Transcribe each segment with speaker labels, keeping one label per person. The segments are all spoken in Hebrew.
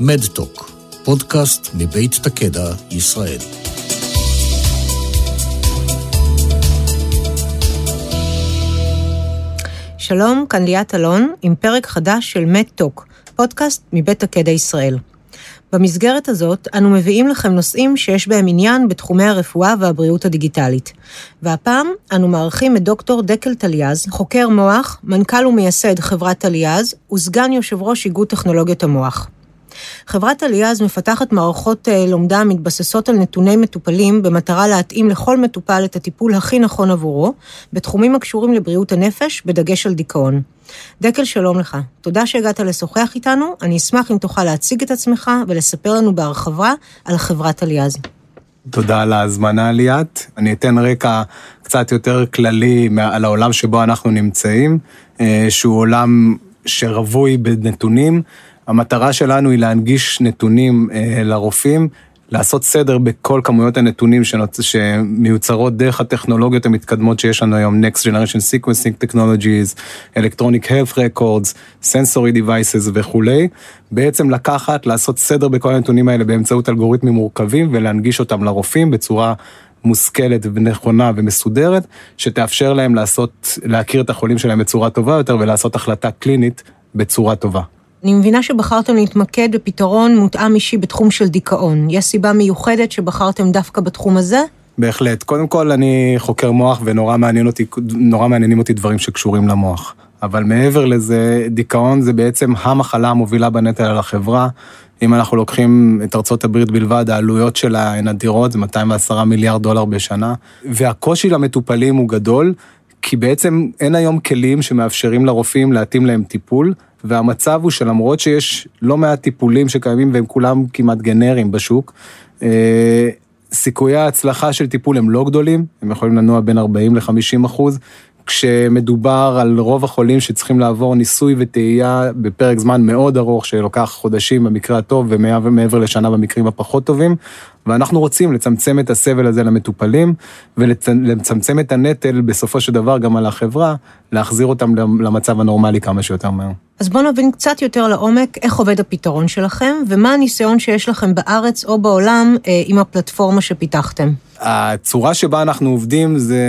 Speaker 1: מדטוק, פודקאסט מבית תקדע, ישראל.
Speaker 2: שלום, כאן ליאת אלון, עם פרק חדש של מדטוק, פודקאסט מבית תקדע ישראל. במסגרת הזאת, אנו מביאים לכם נושאים שיש בהם עניין בתחומי הרפואה והבריאות הדיגיטלית. והפעם, אנו מארחים את דוקטור דקל טליאז, חוקר מוח, מנכ"ל ומייסד חברת טליאז, וסגן יושב ראש איגוד טכנולוגיות המוח. חברת אליעז מפתחת מערכות אה, לומדה המתבססות על נתוני מטופלים במטרה להתאים לכל מטופל את הטיפול הכי נכון עבורו, בתחומים הקשורים לבריאות הנפש, בדגש על דיכאון. דקל, שלום לך. תודה שהגעת לשוחח איתנו, אני אשמח אם תוכל להציג את עצמך ולספר לנו בהרחבה על חברת אליעז.
Speaker 3: תודה על ההזמנה ליאת. אני אתן רקע קצת יותר כללי על העולם שבו אנחנו נמצאים, אה, שהוא עולם שרווי בנתונים. המטרה שלנו היא להנגיש נתונים אה, לרופאים, לעשות סדר בכל כמויות הנתונים. שמיוצרות דרך הטכנולוגיות המתקדמות שיש לנו היום, Next Generation Sequencing Technologies, Electronic Health Records, Sensory Devices וכולי, בעצם לקחת, לעשות סדר בכל הנתונים האלה באמצעות אלגוריתמים מורכבים ולהנגיש אותם לרופאים בצורה מושכלת ונכונה ומסודרת, שתאפשר להם לעשות, להכיר את החולים שלהם בצורה טובה יותר ולעשות החלטה קלינית בצורה טובה.
Speaker 2: אני מבינה שבחרתם להתמקד בפתרון מותאם אישי בתחום של דיכאון. יש סיבה מיוחדת שבחרתם דווקא בתחום הזה?
Speaker 3: בהחלט. קודם כל, אני חוקר מוח ונורא מעניין אותי, נורא מעניינים אותי דברים שקשורים למוח. אבל מעבר לזה, דיכאון זה בעצם המחלה המובילה בנטל על החברה. אם אנחנו לוקחים את ארצות הברית בלבד, העלויות שלה הן אדירות, זה 210 מיליארד דולר בשנה. והקושי למטופלים הוא גדול, כי בעצם אין היום כלים שמאפשרים לרופאים להתאים להם טיפול, והמצב הוא שלמרות שיש לא מעט טיפולים שקיימים והם כולם כמעט גנריים בשוק, אה, סיכויי ההצלחה של טיפול הם לא גדולים, הם יכולים לנוע בין 40 ל-50 אחוז, כשמדובר על רוב החולים שצריכים לעבור ניסוי וטעייה בפרק זמן מאוד ארוך, שלוקח חודשים במקרה הטוב ומעבר לשנה במקרים הפחות טובים, ואנחנו רוצים לצמצם את הסבל הזה למטופלים ולצמצם את הנטל בסופו של דבר גם על החברה, להחזיר אותם למצב הנורמלי כמה שיותר מהר.
Speaker 2: אז בואו נבין קצת יותר לעומק איך עובד הפתרון שלכם, ומה הניסיון שיש לכם בארץ או בעולם אה, עם הפלטפורמה שפיתחתם.
Speaker 3: הצורה שבה אנחנו עובדים זה,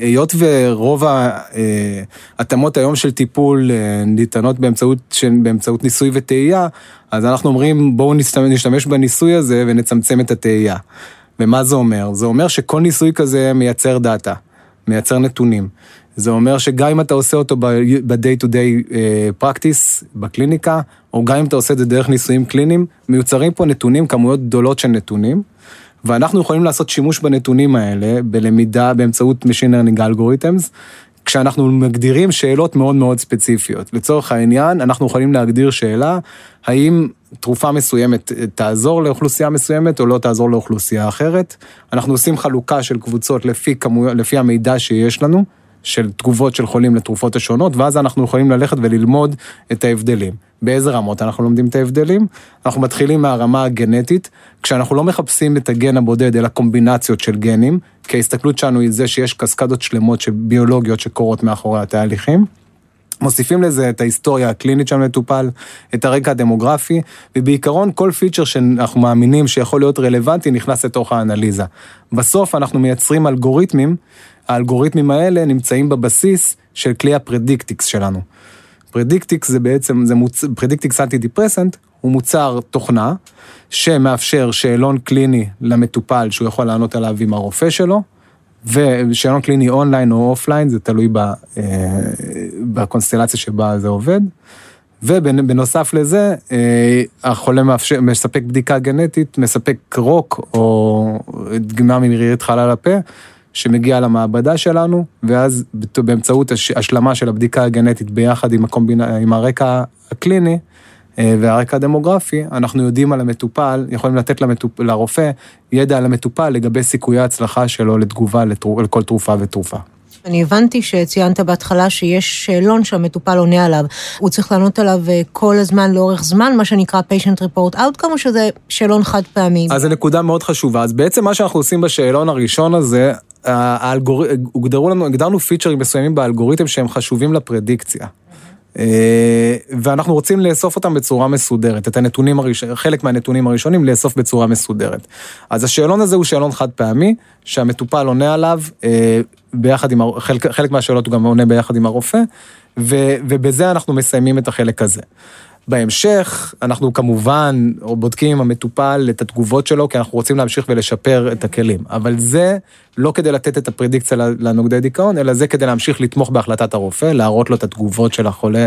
Speaker 3: היות ורוב ההתאמות היום של טיפול אה, ניתנות באמצעות, באמצעות ניסוי וטעייה, אז אנחנו אומרים בואו נשתמש בניסוי הזה ונצמצם את התהייה. ומה זה אומר? זה אומר שכל ניסוי כזה מייצר דאטה, מייצר נתונים. זה אומר שגם אם אתה עושה אותו ב-day to day אה, practice בקליניקה, או גם אם אתה עושה את זה דרך ניסויים קליניים, מיוצרים פה נתונים, כמויות גדולות של נתונים, ואנחנו יכולים לעשות שימוש בנתונים האלה בלמידה באמצעות Machine Learning Algorithms, כשאנחנו מגדירים שאלות מאוד מאוד ספציפיות. לצורך העניין, אנחנו יכולים להגדיר שאלה, האם תרופה מסוימת תעזור לאוכלוסייה מסוימת או לא תעזור לאוכלוסייה אחרת. אנחנו עושים חלוקה של קבוצות לפי, כמו, לפי המידע שיש לנו. של תגובות של חולים לתרופות השונות, ואז אנחנו יכולים ללכת וללמוד את ההבדלים. באיזה רמות אנחנו לומדים את ההבדלים? אנחנו מתחילים מהרמה הגנטית, כשאנחנו לא מחפשים את הגן הבודד, אלא קומבינציות של גנים, כי ההסתכלות שלנו היא זה שיש קסקדות שלמות של ביולוגיות שקורות מאחורי התהליכים. מוסיפים לזה את ההיסטוריה הקלינית של המטופל, את הרקע הדמוגרפי, ובעיקרון כל פיצ'ר שאנחנו מאמינים שיכול להיות רלוונטי נכנס לתוך האנליזה. בסוף אנחנו מייצרים אלגוריתמים האלגוריתמים האלה נמצאים בבסיס של כלי ה Predictix שלנו. Predictix זה בעצם, זה מוצ... Predictix Antidepressant הוא מוצר תוכנה שמאפשר שאלון קליני למטופל שהוא יכול לענות עליו עם הרופא שלו, ושאלון קליני אונליין או אופליין, זה תלוי ב, אה, בקונסטלציה שבה זה עובד. ובנוסף לזה, אה, החולה מאפשר, מספק בדיקה גנטית, מספק רוק או דגימה מרירית חלל הפה, שמגיע למעבדה שלנו, ואז באמצעות השלמה של הבדיקה הגנטית ביחד עם, הקומבינה, עם הרקע הקליני אה, והרקע הדמוגרפי, אנחנו יודעים על המטופל, יכולים לתת למטופ, לרופא ידע על המטופל לגבי סיכויי ההצלחה שלו לתגובה לתרופ, לכל תרופה ותרופה.
Speaker 2: אני הבנתי שציינת בהתחלה שיש שאלון שהמטופל עונה עליו. הוא צריך לענות עליו אה, כל הזמן לאורך זמן, מה שנקרא patient report outcome, או שזה שאלון חד פעמי?
Speaker 3: אז זו נקודה מאוד חשובה. אז בעצם מה שאנחנו עושים בשאלון הראשון הזה, האלגור... הוגדרו לנו, הגדרנו פיצ'רים מסוימים באלגוריתם שהם חשובים לפרדיקציה. אה, ואנחנו רוצים לאסוף אותם בצורה מסודרת, את הנתונים הראשונים, חלק מהנתונים הראשונים לאסוף בצורה מסודרת. אז השאלון הזה הוא שאלון חד פעמי, שהמטופל עונה עליו אה, ביחד עם, חלק, חלק מהשאלות הוא גם עונה ביחד עם הרופא, ו, ובזה אנחנו מסיימים את החלק הזה. בהמשך, אנחנו כמובן בודקים עם המטופל את התגובות שלו, כי אנחנו רוצים להמשיך ולשפר את הכלים. אבל זה לא כדי לתת את הפרדיקציה לנוגדי דיכאון, אלא זה כדי להמשיך לתמוך בהחלטת הרופא, להראות לו את התגובות של החולה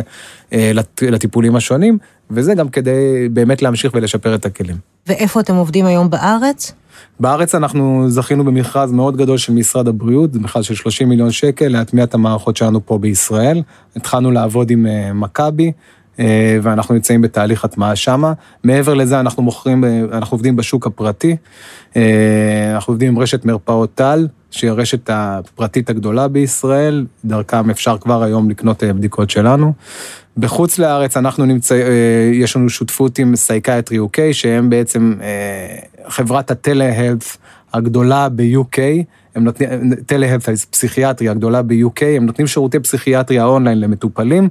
Speaker 3: אה, לטיפולים השונים, וזה גם כדי באמת להמשיך ולשפר את הכלים.
Speaker 2: ואיפה אתם עובדים היום בארץ?
Speaker 3: בארץ אנחנו זכינו במכרז מאוד גדול של משרד הבריאות, זה מכרז של 30 מיליון שקל להטמיע את המערכות שלנו פה בישראל. התחלנו לעבוד עם אה, מכבי, ואנחנו נמצאים בתהליך הטמעה שמה. מעבר לזה אנחנו מוכרים, אה, אנחנו עובדים בשוק הפרטי, אה, אנחנו עובדים עם רשת מרפאות טל, שהיא הרשת הפרטית הגדולה בישראל, דרכם אפשר כבר היום לקנות בדיקות שלנו. בחוץ לארץ אנחנו נמצא, יש לנו שותפות עם Psychiatry UK, שהם בעצם חברת ה telehealth הגדולה ב-UK. הם נותנים, telehealth פסיכיאטריה הגדולה ב-UK, הם נותנים שירותי פסיכיאטריה אונליין למטופלים,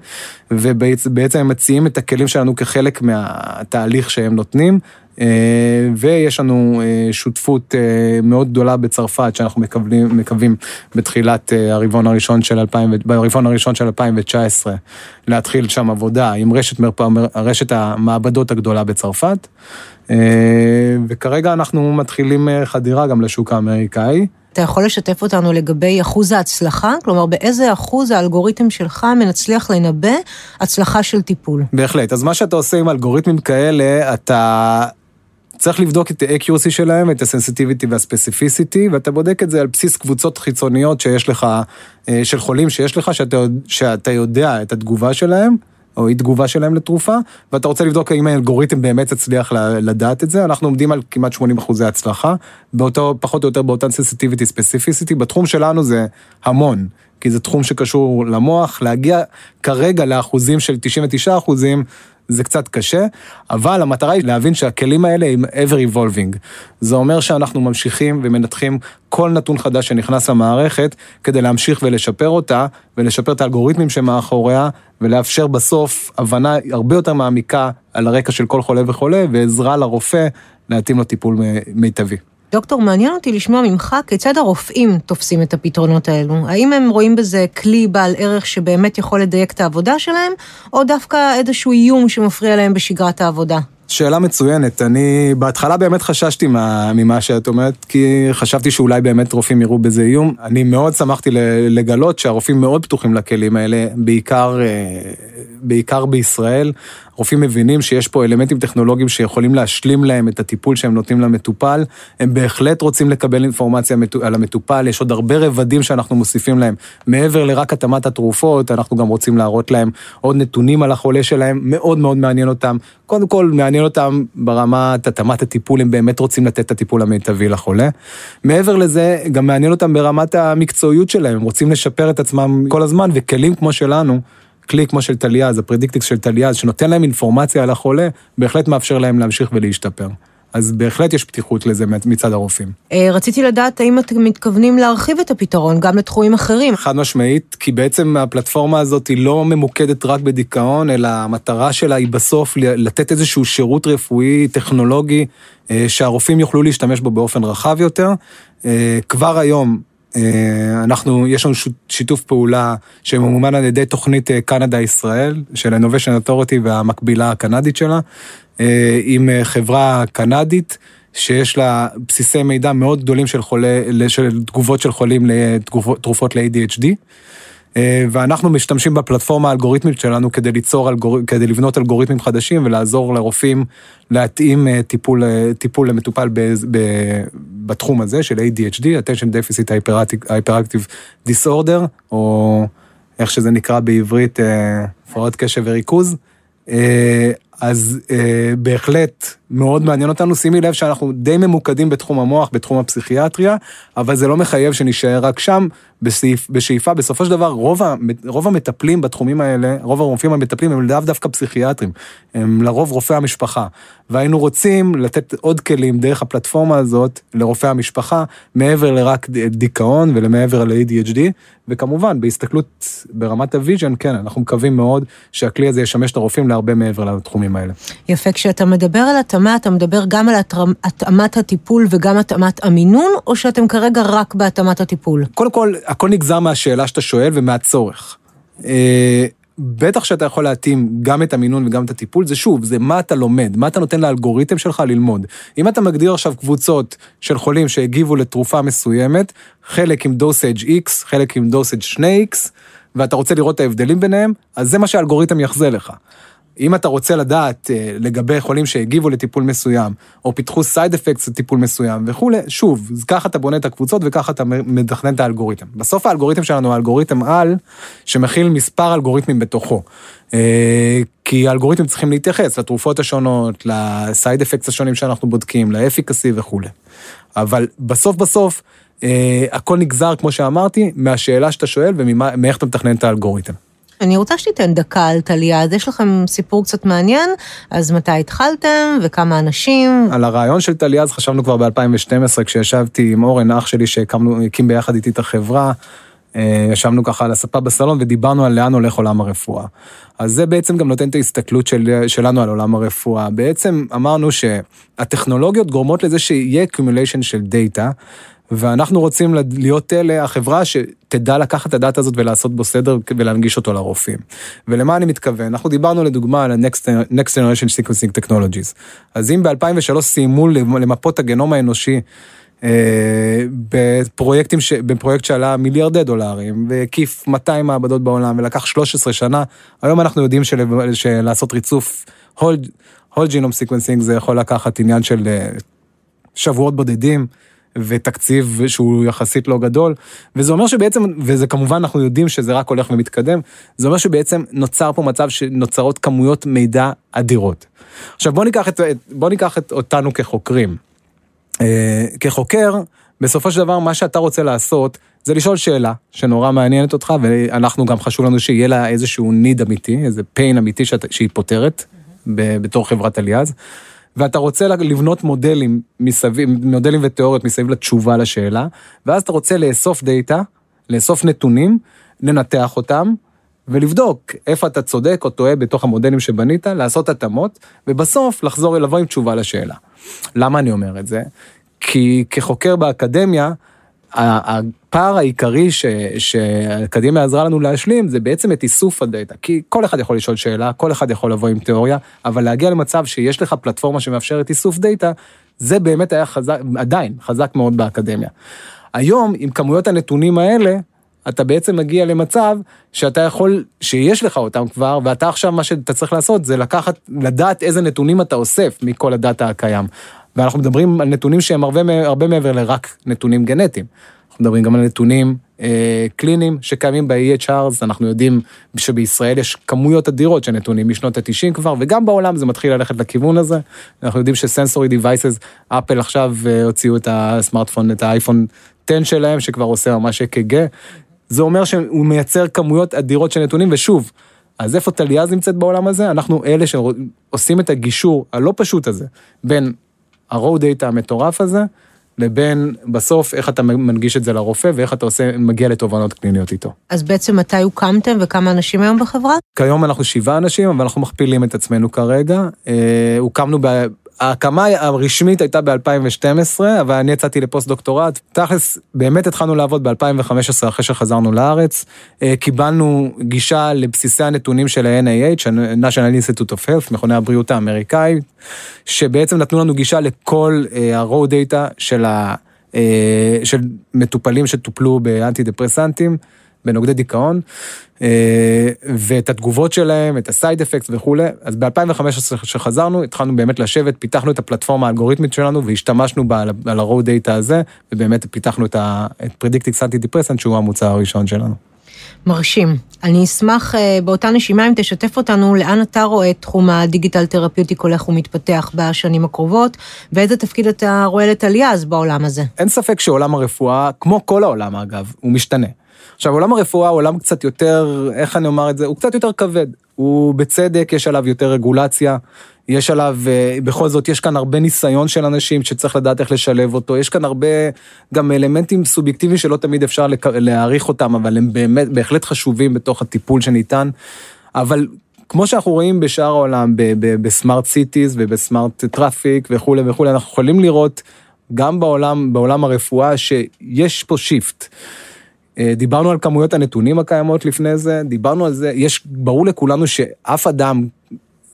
Speaker 3: ובעצם הם מציעים את הכלים שלנו כחלק מהתהליך שהם נותנים. אה, ויש לנו אה, שותפות אה, מאוד גדולה בצרפת שאנחנו מקווים, מקווים בתחילת הרבעון הראשון של 2000, ברבעון הראשון של 2019 להתחיל שם עבודה עם רשת, מרפא, רשת המעבדות הגדולה בצרפת. וכרגע אנחנו מתחילים חדירה גם לשוק האמריקאי.
Speaker 2: אתה יכול לשתף אותנו לגבי אחוז ההצלחה? כלומר, באיזה אחוז האלגוריתם שלך מנצליח לנבא הצלחה של טיפול?
Speaker 3: בהחלט. אז מה שאתה עושה עם אלגוריתמים כאלה, אתה... צריך לבדוק את ה-accuracy שלהם, את ה-sensitivity וה-specificity, ואתה בודק את זה על בסיס קבוצות חיצוניות שיש לך, אה, של חולים שיש לך, שאתה, שאתה יודע את התגובה שלהם. או אי תגובה שלהם לתרופה, ואתה רוצה לבדוק האם האלגוריתם באמת יצליח לדעת את זה, אנחנו עומדים על כמעט 80 אחוזי הצלחה, באותו, פחות או יותר באותן סנסיטיביטי ספציפיסיטי, בתחום שלנו זה המון, כי זה תחום שקשור למוח, להגיע כרגע לאחוזים של 99 אחוזים, זה קצת קשה, אבל המטרה היא להבין שהכלים האלה הם ever evolving. זה אומר שאנחנו ממשיכים ומנתחים כל נתון חדש שנכנס למערכת כדי להמשיך ולשפר אותה, ולשפר את האלגוריתמים שמאחוריה, ולאפשר בסוף הבנה הרבה יותר מעמיקה על הרקע של כל חולה וחולה, ועזרה לרופא להתאים לו טיפול מיטבי.
Speaker 2: דוקטור, מעניין אותי לשמוע ממך כיצד הרופאים תופסים את הפתרונות האלו. האם הם רואים בזה כלי בעל ערך שבאמת יכול לדייק את העבודה שלהם, או דווקא איזשהו איום שמפריע להם בשגרת העבודה?
Speaker 3: שאלה מצוינת. אני בהתחלה באמת חששתי מה, ממה שאת אומרת, כי חשבתי שאולי באמת רופאים יראו בזה איום. אני מאוד שמחתי לגלות שהרופאים מאוד פתוחים לכלים האלה, בעיקר, אה, בעיקר בישראל. רופאים מבינים שיש פה אלמנטים טכנולוגיים שיכולים להשלים להם את הטיפול שהם נותנים למטופל. הם בהחלט רוצים לקבל אינפורמציה על המטופל, יש עוד הרבה רבדים שאנחנו מוסיפים להם. מעבר לרק התאמת התרופות, אנחנו גם רוצים להראות להם עוד נתונים על החולה שלהם, מאוד מאוד מעניין אותם. קודם כל, מעניין אותם ברמת התאמת הטיפול, הם באמת רוצים לתת את הטיפול המיטבי לחולה. מעבר לזה, גם מעניין אותם ברמת המקצועיות שלהם, הם רוצים לשפר את עצמם כל הזמן, וכלים כמו שלנו, כלי כמו של טליאז, הפרדיקטיקס של טליאז, שנותן להם אינפורמציה על החולה, בהחלט מאפשר להם להמשיך ולהשתפר. אז בהחלט יש פתיחות לזה מצד הרופאים.
Speaker 2: אה, רציתי לדעת האם אתם מתכוונים להרחיב את הפתרון גם לתחומים אחרים.
Speaker 3: חד משמעית, כי בעצם הפלטפורמה הזאת היא לא ממוקדת רק בדיכאון, אלא המטרה שלה היא בסוף לתת איזשהו שירות רפואי, טכנולוגי, אה, שהרופאים יוכלו להשתמש בו באופן רחב יותר. אה, כבר היום אנחנו, יש לנו שיתוף פעולה שממומן על ידי תוכנית אה, קנדה-ישראל, של Innovation Authority והמקבילה הקנדית שלה, אה, עם חברה קנדית. שיש לה בסיסי מידע מאוד גדולים של, חולה, של תגובות של חולים לתרופות ל-ADHD. אה, ואנחנו משתמשים בפלטפורמה האלגוריתמית שלנו כדי ליצור, אלגור... כדי לבנות אלגוריתמים חדשים ולעזור לרופאים להתאים אה, טיפול, אה, טיפול למטופל ב... ב... בתחום הזה של ADHD, attention deficit hyperactive disorder, או איך שזה נקרא בעברית, הפרעות קשב וריכוז. אז אה, בהחלט מאוד מעניין אותנו. שימי לב שאנחנו די ממוקדים בתחום המוח, בתחום הפסיכיאטריה, אבל זה לא מחייב שנשאר רק שם. בסעיף, בשאיפה, בסופו של דבר, רוב, רוב המטפלים בתחומים האלה, רוב הרופאים המטפלים הם לאו דווקא פסיכיאטרים, הם לרוב רופאי המשפחה. והיינו רוצים לתת עוד כלים דרך הפלטפורמה הזאת לרופאי המשפחה, מעבר לרק דיכאון ולמעבר ל-ADHD, וכמובן, בהסתכלות ברמת ה vision, כן, אנחנו מקווים מאוד שהכלי הזה ישמש את הרופאים להרבה מעבר לתחומים האלה.
Speaker 2: יפה, כשאתה מדבר על התאמה, אתה מדבר גם על התאמת הטיפול וגם התאמת המינון, או שאתם כרגע רק בהתאמת הטיפול?
Speaker 3: קודם כל, הכל נגזר מהשאלה שאתה שואל ומהצורך. אה, בטח שאתה יכול להתאים גם את המינון וגם את הטיפול, זה שוב, זה מה אתה לומד, מה אתה נותן לאלגוריתם שלך ללמוד. אם אתה מגדיר עכשיו קבוצות של חולים שהגיבו לתרופה מסוימת, חלק עם dosage X, חלק עם dosage 2X, ואתה רוצה לראות את ההבדלים ביניהם, אז זה מה שהאלגוריתם יחזה לך. אם אתה רוצה לדעת אה, לגבי חולים שהגיבו לטיפול מסוים, או פיתחו side effects לטיפול מסוים וכולי, שוב, ככה אתה בונה את הקבוצות וככה אתה מתכנן את האלגוריתם. בסוף האלגוריתם שלנו הוא אלגוריתם על, שמכיל מספר אלגוריתמים בתוכו. אה, כי האלגוריתמים צריכים להתייחס לתרופות השונות, לסייד אפקטס השונים שאנחנו בודקים, לאפיקסי וכולי. אבל בסוף בסוף, אה, הכל נגזר, כמו שאמרתי, מהשאלה שאתה שואל ומאיך אתה מתכנן את האלגוריתם.
Speaker 2: אני רוצה שתיתן דקה על טליה, אז יש לכם סיפור קצת מעניין, אז מתי התחלתם וכמה אנשים?
Speaker 3: על הרעיון של טליה אז חשבנו כבר ב-2012, כשישבתי עם אורן, אח שלי, שהקים ביחד איתי את החברה. אה, ישבנו ככה על הספה בסלון ודיברנו על לאן הולך עולם הרפואה. אז זה בעצם גם נותן את ההסתכלות של, שלנו על עולם הרפואה. בעצם אמרנו שהטכנולוגיות גורמות לזה שיהיה accumulation של דאטה, ואנחנו רוצים להיות אלה, החברה שתדע לקחת את הדאטה הזאת ולעשות בו סדר ולהנגיש אותו לרופאים. ולמה אני מתכוון? אנחנו דיברנו לדוגמה על ה-Next Generation Sequencing Technologies. אז אם ב-2003 סיימו למפות הגנום האנושי, אה, בפרויקטים, ש... בפרויקט שעלה מיליארדי דולרים והקיף 200 מעבדות בעולם ולקח 13 שנה, היום אנחנו יודעים של... שלעשות ריצוף whole, whole genome sequencing זה יכול לקחת עניין של אה, שבועות בודדים. ותקציב שהוא יחסית לא גדול, וזה אומר שבעצם, וזה כמובן אנחנו יודעים שזה רק הולך ומתקדם, זה אומר שבעצם נוצר פה מצב שנוצרות כמויות מידע אדירות. עכשיו בוא ניקח, את, בוא ניקח את אותנו כחוקרים. אה, כחוקר, בסופו של דבר מה שאתה רוצה לעשות זה לשאול שאלה שנורא מעניינת אותך ואנחנו גם חשוב לנו שיהיה לה איזשהו ניד אמיתי, איזה pain אמיתי שאת, שהיא פותרת mm-hmm. בתור חברת אליעז. ואתה רוצה לבנות מודלים מסביב, מודלים ותיאוריות מסביב לתשובה לשאלה, ואז אתה רוצה לאסוף דאטה, לאסוף נתונים, לנתח אותם, ולבדוק איפה אתה צודק או טועה בתוך המודלים שבנית, לעשות התאמות, ובסוף לחזור לבוא עם תשובה לשאלה. למה אני אומר את זה? כי כחוקר באקדמיה, הפער העיקרי ש, שהאקדמיה עזרה לנו להשלים זה בעצם את איסוף הדאטה. כי כל אחד יכול לשאול שאלה, כל אחד יכול לבוא עם תיאוריה, אבל להגיע למצב שיש לך פלטפורמה שמאפשרת איסוף דאטה, זה באמת היה חזק, עדיין חזק מאוד באקדמיה. היום, עם כמויות הנתונים האלה, אתה בעצם מגיע למצב שאתה יכול, שיש לך אותם כבר, ואתה עכשיו, מה שאתה צריך לעשות זה לקחת, לדעת איזה נתונים אתה אוסף מכל הדאטה הקיים. ואנחנו מדברים על נתונים שהם הרבה, הרבה מעבר לרק נתונים גנטיים. אנחנו מדברים גם על נתונים אה, קליניים שקיימים ב-EHRs, אנחנו יודעים שבישראל יש כמויות אדירות של נתונים משנות ה-90 כבר, וגם בעולם זה מתחיל ללכת לכיוון הזה. אנחנו יודעים שסנסורי דיווייסס, אפל עכשיו אה, הוציאו את הסמארטפון, את האייפון 10 שלהם, שכבר עושה ממש אק"ג. זה אומר שהוא מייצר כמויות אדירות של נתונים, ושוב, אז איפה טליאז נמצאת בעולם הזה? אנחנו אלה שעושים את הגישור הלא פשוט הזה בין ה-row data המטורף הזה, לבין בסוף איך אתה מנגיש את זה לרופא ואיך אתה עושה, מגיע לתובנות קליניות איתו.
Speaker 2: אז בעצם מתי הוקמתם וכמה אנשים היום בחברה?
Speaker 3: כיום אנחנו שבעה אנשים, אבל אנחנו מכפילים את עצמנו כרגע. אה, הוקמנו ב... ההקמה הרשמית הייתה ב-2012, אבל אני יצאתי לפוסט דוקטורט. תכלס, באמת התחלנו לעבוד ב-2015 אחרי שחזרנו לארץ. אה, קיבלנו גישה לבסיסי הנתונים של ה-NIH, ה-National Institute of Health, מכוני הבריאות האמריקאי, שבעצם נתנו לנו גישה לכל ה-raw data של, ה, אה, של מטופלים שטופלו באנטי דפרסנטים. בנוגדי דיכאון, אה, ואת התגובות שלהם, את הסייד אפקט וכולי. אז ב-2015 כשחזרנו, התחלנו באמת לשבת, פיתחנו את הפלטפורמה האלגוריתמית שלנו והשתמשנו בה על ה-road data הזה, ובאמת פיתחנו את ה-predicting antidepressant שהוא המוצר הראשון שלנו.
Speaker 2: מרשים. אני אשמח אה, באותה נשימה אם תשתף אותנו לאן אתה רואה את תחום הדיגיטל תרפיוטיק הולך ומתפתח בשנים הקרובות, ואיזה תפקיד אתה רואה לטליה אז בעולם הזה.
Speaker 3: אין ספק שעולם הרפואה, כמו כל העולם אגב, הוא משתנה. עכשיו, עולם הרפואה הוא עולם קצת יותר, איך אני אומר את זה? הוא קצת יותר כבד. הוא בצדק, יש עליו יותר רגולציה, יש עליו, אה, בכל זאת, יש כאן הרבה ניסיון של אנשים שצריך לדעת איך לשלב אותו, יש כאן הרבה גם אלמנטים סובייקטיביים שלא תמיד אפשר להעריך אותם, אבל הם באמת, בהחלט חשובים בתוך הטיפול שניתן. אבל כמו שאנחנו רואים בשאר העולם, ב smart cities וב smart traffic וכולי וכולי, אנחנו יכולים לראות גם בעולם, בעולם הרפואה שיש פה שיפט. אה, דיברנו על כמויות הנתונים הקיימות לפני זה, דיברנו על זה, יש, ברור לכולנו שאף אדם,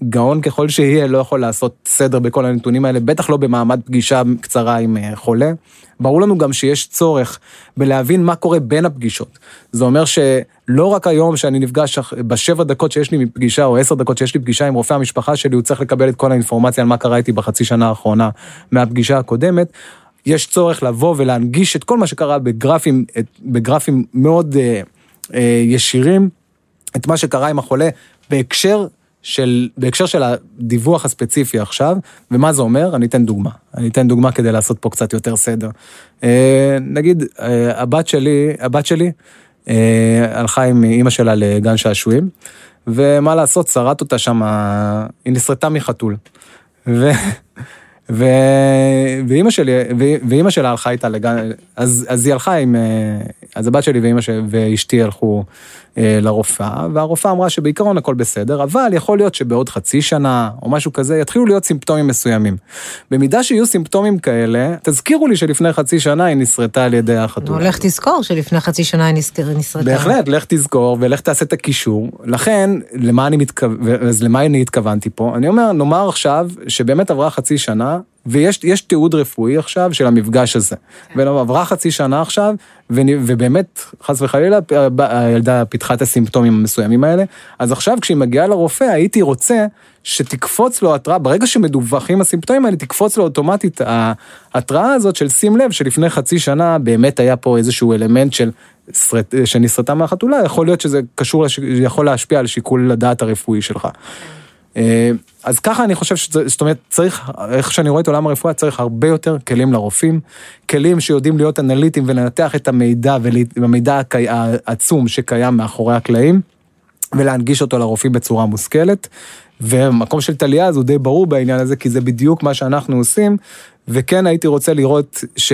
Speaker 3: גאון ככל שיהיה, לא יכול לעשות סדר בכל הנתונים האלה, בטח לא במעמד פגישה קצרה עם אה, חולה. ברור לנו גם שיש צורך בלהבין מה קורה בין הפגישות. זה אומר שלא רק היום שאני נפגש בשבע דקות שיש לי מפגישה, או עשר דקות שיש לי פגישה עם רופא המשפחה שלי, הוא צריך לקבל את כל האינפורמציה על מה קרה איתי בחצי שנה האחרונה מהפגישה הקודמת, יש צורך לבוא ולהנגיש את כל מה שקרה בגרפים, את, בגרפים מאוד אה, אה, ישירים, את מה שקרה עם החולה בהקשר של, בהקשר של הדיווח הספציפי עכשיו, ומה זה אומר? אני אתן דוגמה. אני אתן דוגמה כדי לעשות פה קצת יותר סדר. אה, נגיד, אה, הבת שלי, הבת שלי אה, הלכה עם אימא שלה לגן שעשועים, ומה לעשות, שרט אותה שם, היא נסרטה מחתול. ו... ו... ואימא שלי, ואימא שלה הלכה איתה לגן, אז, אז היא הלכה עם, אה, אז הבת שלי ואימא שלי ואשתי הלכו אה, לרופאה, והרופאה אמרה שבעיקרון הכל בסדר, אבל יכול להיות שבעוד חצי שנה או משהו כזה יתחילו להיות סימפטומים מסוימים. במידה שיהיו סימפטומים כאלה, תזכירו לי שלפני חצי שנה היא נסרטה על ידי החתולה.
Speaker 2: לך תזכור שלפני חצי שנה היא נסרטה.
Speaker 3: בהחלט, לך תזכור ולך תעשה את הקישור. לכן, למה אני מתכוון, אז למה אני התכוונתי פה? אני אומר, נאמר עכשיו שבאמת עברה חצי שנה, ויש תיעוד רפואי עכשיו של המפגש הזה. כן. ועברה חצי שנה עכשיו, ובאמת, חס וחלילה, הילדה פיתחה את הסימפטומים המסוימים האלה. אז עכשיו כשהיא מגיעה לרופא, הייתי רוצה שתקפוץ לו התראה, ברגע שמדווחים הסימפטומים האלה, תקפוץ לו אוטומטית ההתראה הזאת של שים לב שלפני חצי שנה באמת היה פה איזשהו אלמנט של שנסרטה מהחתולה, יכול להיות שזה קשור, יכול להשפיע על שיקול הדעת הרפואי שלך. אה, אז ככה אני חושב זאת אומרת, צריך, איך שאני רואה את עולם הרפואה, צריך הרבה יותר כלים לרופאים, כלים שיודעים להיות אנליטיים ולנתח את המידע והמידע העצום שקיים מאחורי הקלעים, ולהנגיש אותו לרופאים בצורה מושכלת. ומקום של טליה הוא די ברור בעניין הזה, כי זה בדיוק מה שאנחנו עושים, וכן הייתי רוצה לראות ש...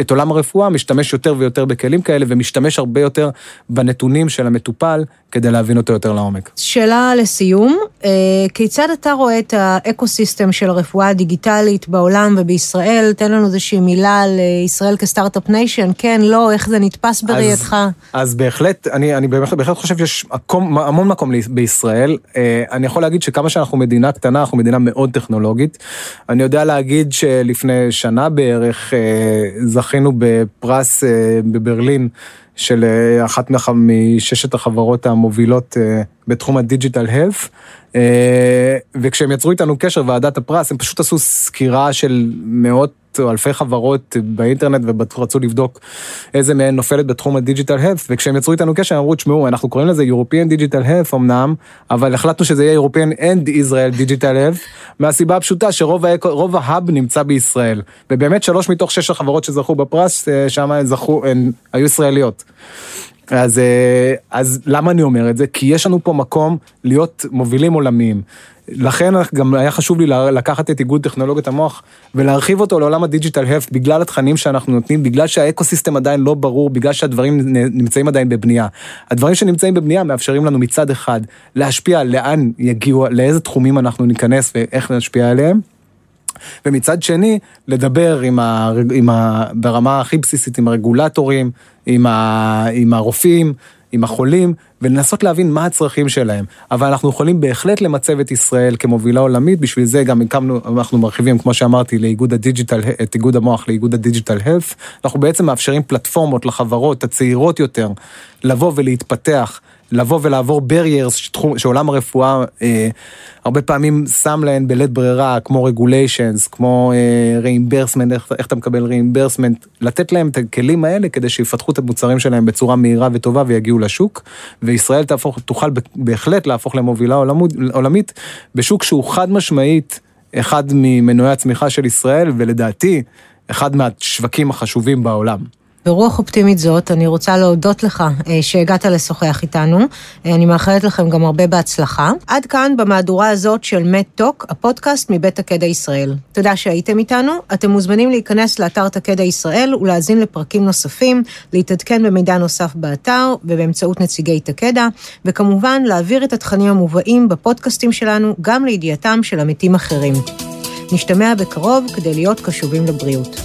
Speaker 3: את עולם הרפואה משתמש יותר ויותר בכלים כאלה ומשתמש הרבה יותר בנתונים של המטופל כדי להבין אותו יותר לעומק.
Speaker 2: שאלה לסיום, אה, כיצד אתה רואה את ה ecosystem של הרפואה הדיגיטלית בעולם ובישראל? תן לנו איזושהי מילה על אה, ישראל כ startup nation, כן, לא, איך זה נתפס בראייתך?
Speaker 3: אז, אז בהחלט, אני, אני בהחלט, בהחלט חושב שיש מקום, המון מקום בישראל. אה, אני יכול להגיד שכמה שאנחנו מדינה קטנה, אנחנו מדינה מאוד טכנולוגית. אני יודע להגיד שלפני שנה בערך זכינו בפרס בברלין. של אה, אחת מששת החברות המובילות אה, בתחום ה digital health. אה, וכשהם יצרו איתנו קשר, ועדת הפרס, הם פשוט עשו סקירה של מאות או אלפי חברות באינטרנט ורצו לבדוק איזה מהן נופלת בתחום ה digital health, וכשהם יצרו איתנו קשר, אמרו, תשמעו, אנחנו קוראים לזה European Digital Health אמנם, אבל החלטנו שזה יהיה European and Israel Digital Health, מהסיבה הפשוטה שרוב ה hub נמצא בישראל. ובאמת שלוש מתוך שש החברות שזכו בפרס, שם זכו, הן היו ישראליות. אז, אה, אז למה אני אומר את זה? כי יש לנו פה מקום להיות מובילים עולמיים. לכן גם היה חשוב לי לקחת את איגוד טכנולוגיות המוח ולהרחיב אותו לעולם ה digital health בגלל התכנים שאנחנו נותנים, בגלל שה ecosystem עדיין לא ברור, בגלל שהדברים נמצאים עדיין בבנייה. הדברים שנמצאים בבנייה מאפשרים לנו מצד אחד להשפיע לאן יגיעו, לאיזה תחומים אנחנו ניכנס ואיך נשפיע עליהם. ומצד שני, לדבר עם ה, עם ה, ברמה הכי בסיסית עם הרגולטורים, עם, ה, עם הרופאים, עם החולים, ולנסות להבין מה הצרכים שלהם. אבל אנחנו יכולים בהחלט למצב את ישראל כמובילה עולמית, בשביל זה גם הקמנו, אנחנו מרחיבים, כמו שאמרתי, לאיגוד ה digital, את איגוד המוח לאיגוד ה digital health. אנחנו בעצם מאפשרים פלטפורמות לחברות הצעירות יותר, לבוא ולהתפתח. לבוא ולעבור barriers שעולם הרפואה אה, הרבה פעמים שם להן בלית ברירה, כמו regulations, כמו אה, reimbursement, איך, איך אתה מקבל reimbursement, לתת להם את הכלים האלה כדי שיפתחו את המוצרים שלהם בצורה מהירה וטובה ויגיעו לשוק, וישראל תהפוך, תוכל בהחלט להפוך למובילה עולמות, עולמית בשוק שהוא חד משמעית אחד ממנועי הצמיחה של ישראל, ולדעתי, אחד מהשווקים החשובים בעולם.
Speaker 2: ברוח אופטימית זאת, אני רוצה להודות לך אה, שהגעת לשוחח איתנו. אה, אני מאחלת לכם גם הרבה בהצלחה. עד כאן במהדורה הזאת של מט-טוק, הפודקאסט מבית תקדע ישראל. תודה שהייתם איתנו. אתם מוזמנים להיכנס לאתר תקדע ישראל ולהאזין לפרקים נוספים, להתעדכן במידע נוסף באתר ובאמצעות נציגי תקדע, וכמובן להעביר את התכנים המובאים בפודקאסטים שלנו גם לידיעתם של עמיתים אחרים. נשתמע בקרוב כדי להיות קשובים לבריאות.